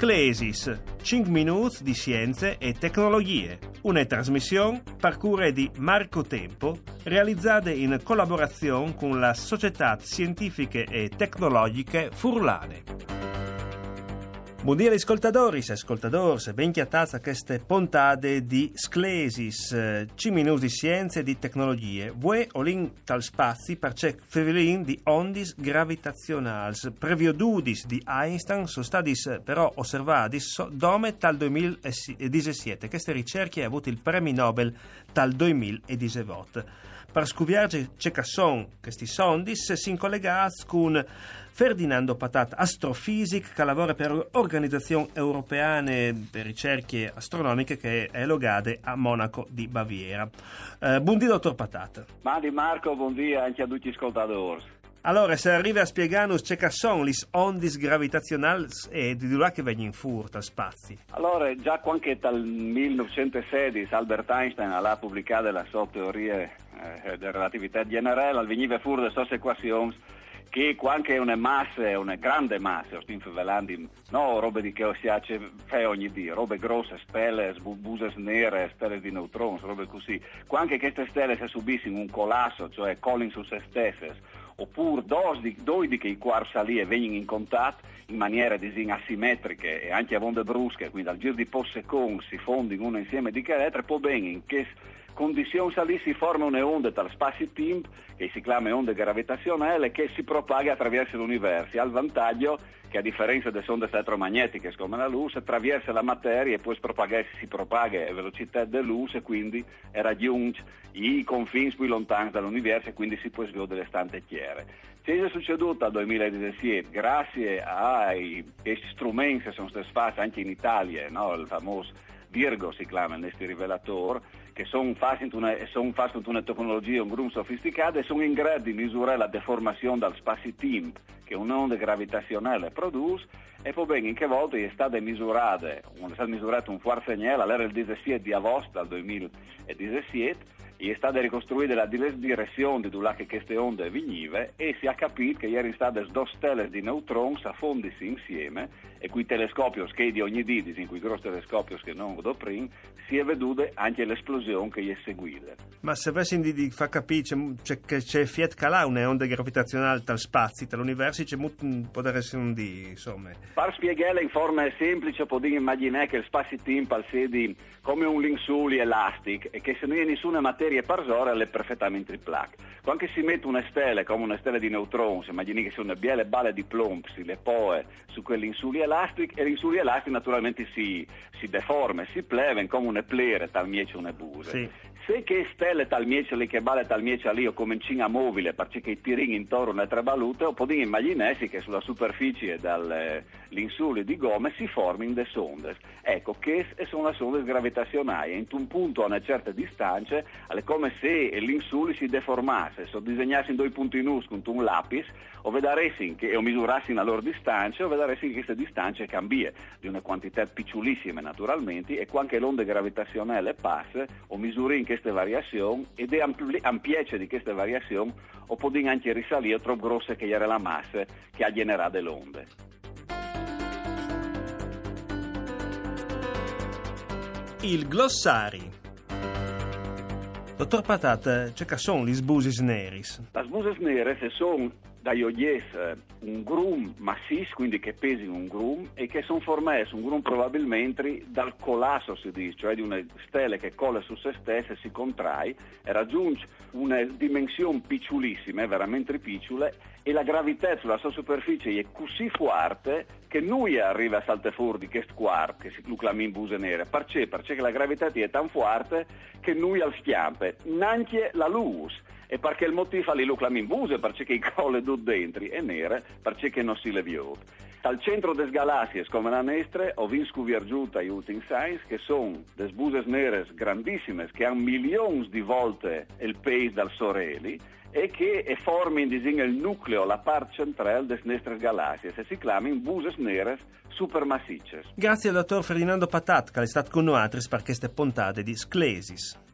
Sclesis, 5 minuti di scienze e tecnologie. Una trasmissione parcure di Marco Tempo, realizzata in collaborazione con la Società Scientifiche e Tecnologiche Furlane. Buongiorno ascoltatori e ascoltadores, ben chiatazza a queste puntate di Sclesis, 5 minuti di scienze e di tecnologie. Vue olin tal spazi per c'è fevelin di ondis gravitazionals. Previodudis di Einstein sono stati però osservati dome tal 2017. Queste ricerche hanno avuto il premio Nobel tal 2018. Per scuviarci c'è che sono questi sondis, si collega con Ferdinando Patat, astrofisic, che lavora per organizzazioni europeane per ricerche astronomiche che è logade a Monaco di Baviera. Eh, buondì, dottor Patat. Mandi Marco, buondì anche a tutti gli ascoltatori. Allora, se arriva a spiegarci che sono le ondis gravitazionali e di là che vengono in furto spazi. Allora, già quando dal 1916 Albert Einstein ha pubblicato la sua teoria eh, della relatività generale, veniva fuori da queste equazioni che anche una massa, una grande massa, stiamo parlando no robe di che si fa ogni giorno, robe grosse, stelle, buse nere, stelle di neutroni, robe così. Anche queste stelle se subissero un collasso, cioè colling su se stesse, oppure due di che quark salì e vengono in contatto in maniera asimmetriche e anche a onde brusche, quindi al giro di pochi secondi si fondono uno insieme di carattere, può bene in che condizioni lì si forma un'onda tra spazio-tempo che si chiama onda gravitazionale che si propaga attraverso l'universo, ha il vantaggio che a differenza delle onde elettromagnetiche come la luce attraversa la materia e poi si propaga a velocità della luce e quindi raggiunge i confini più lontani dall'universo e quindi si può svedere delle stante chiare. C'è succeduto nel 2017 grazie ai strumenti che sono stati fatti anche in Italia, no? il famoso Virgo si chiama questo rivelatore, che sono fatti una, son una tecnologia un gruppo sofisticata e sono in grado di misurare la deformazione dal spazio-tempo che un'onda gravitazionale produce e poi bene in che volta è stato misurato, è stato misurato un fuor segnale all'era del 17 di agosto del 2017 è stata ricostruita la direzione di dove queste onde venivano e si è capito che erano state due stelle di neutroni affondisi insieme e qui telescopi che di ogni dì, in cui grossi telescopi che non do prima, si è veduta anche l'esplosione che gli è seguita. Ma se avessi di far capire c'è, che c'è Fiat Calà un'onda gravitazionale dal spazio, dall'universo, c'è molto, può essere un di, insomma. Per spiegarla in forma semplice, potete immaginare che il spazio-tempo al sedi come un linksuli elastico e che se non c'è nessuna materia materia parsora è perfettamente il plaque. Quando si mette una stella come una stella di neutroni, immagini che sono biele balle di plomb, si le poe su quell'insuli elastico e l'insuli elastico naturalmente si, si deforma, si pleve come una plere, tal miece una buse. Sì. Se che stelle tal miece lì che balle tal miece lì o come in mobile perché i tirini intorno alle tre valute, o potete immaginarsi che sulla superficie dall'insulio di gome si formino delle sonde. Ecco, che sono le sonde gravitazionali. In un punto a una certa distanza, è come se l'insulio si deformasse, se disegnassero due punti nus con un lapis, o vedaresti che, o misurassi la loro distanza, o vedaresti che queste distanze cambiano di una quantità picciolissima naturalmente, e quando l'onda gravitazionale passa, o misuri in queste variazioni, ed è ampli- ampiezza di queste variazioni, o può anche risalire troppo grosse che era la massa che ha generato le. Il glossario Dottor Patat, c'è che sono gli sbusis neris? Le sbusis neris sono da Ioies un grum massiccio, quindi che pesi un grum, e che sono formati un grum probabilmente dal collasso, si dice, cioè di una stella che colla su se stessa e si contrae e raggiunge una dimensione picciolissima, veramente piccole, e la gravità sulla sua superficie è così forte che noi arriva a saltare fuori di questo quark, che si chiama in buse nere. Perché? Perché la gravità è tan forte che noi al schiampe, neanche la luce e perché il motivo lo in buse, perché i colle due dentro e nere, perché non si le viot. Dal centro des galassie, come la nestre, ho visto giunta i ultimi science che sono des buses nere grandissime, che hanno milioni di volte il peso dal Soreli, e che forma in disegno il nucleo, la parte centrale delle nostre galassie, e si chiamano buses nere supermassicce. Grazie al dottor Ferdinando Patat, che è stato con noi per queste puntate di Sclesis.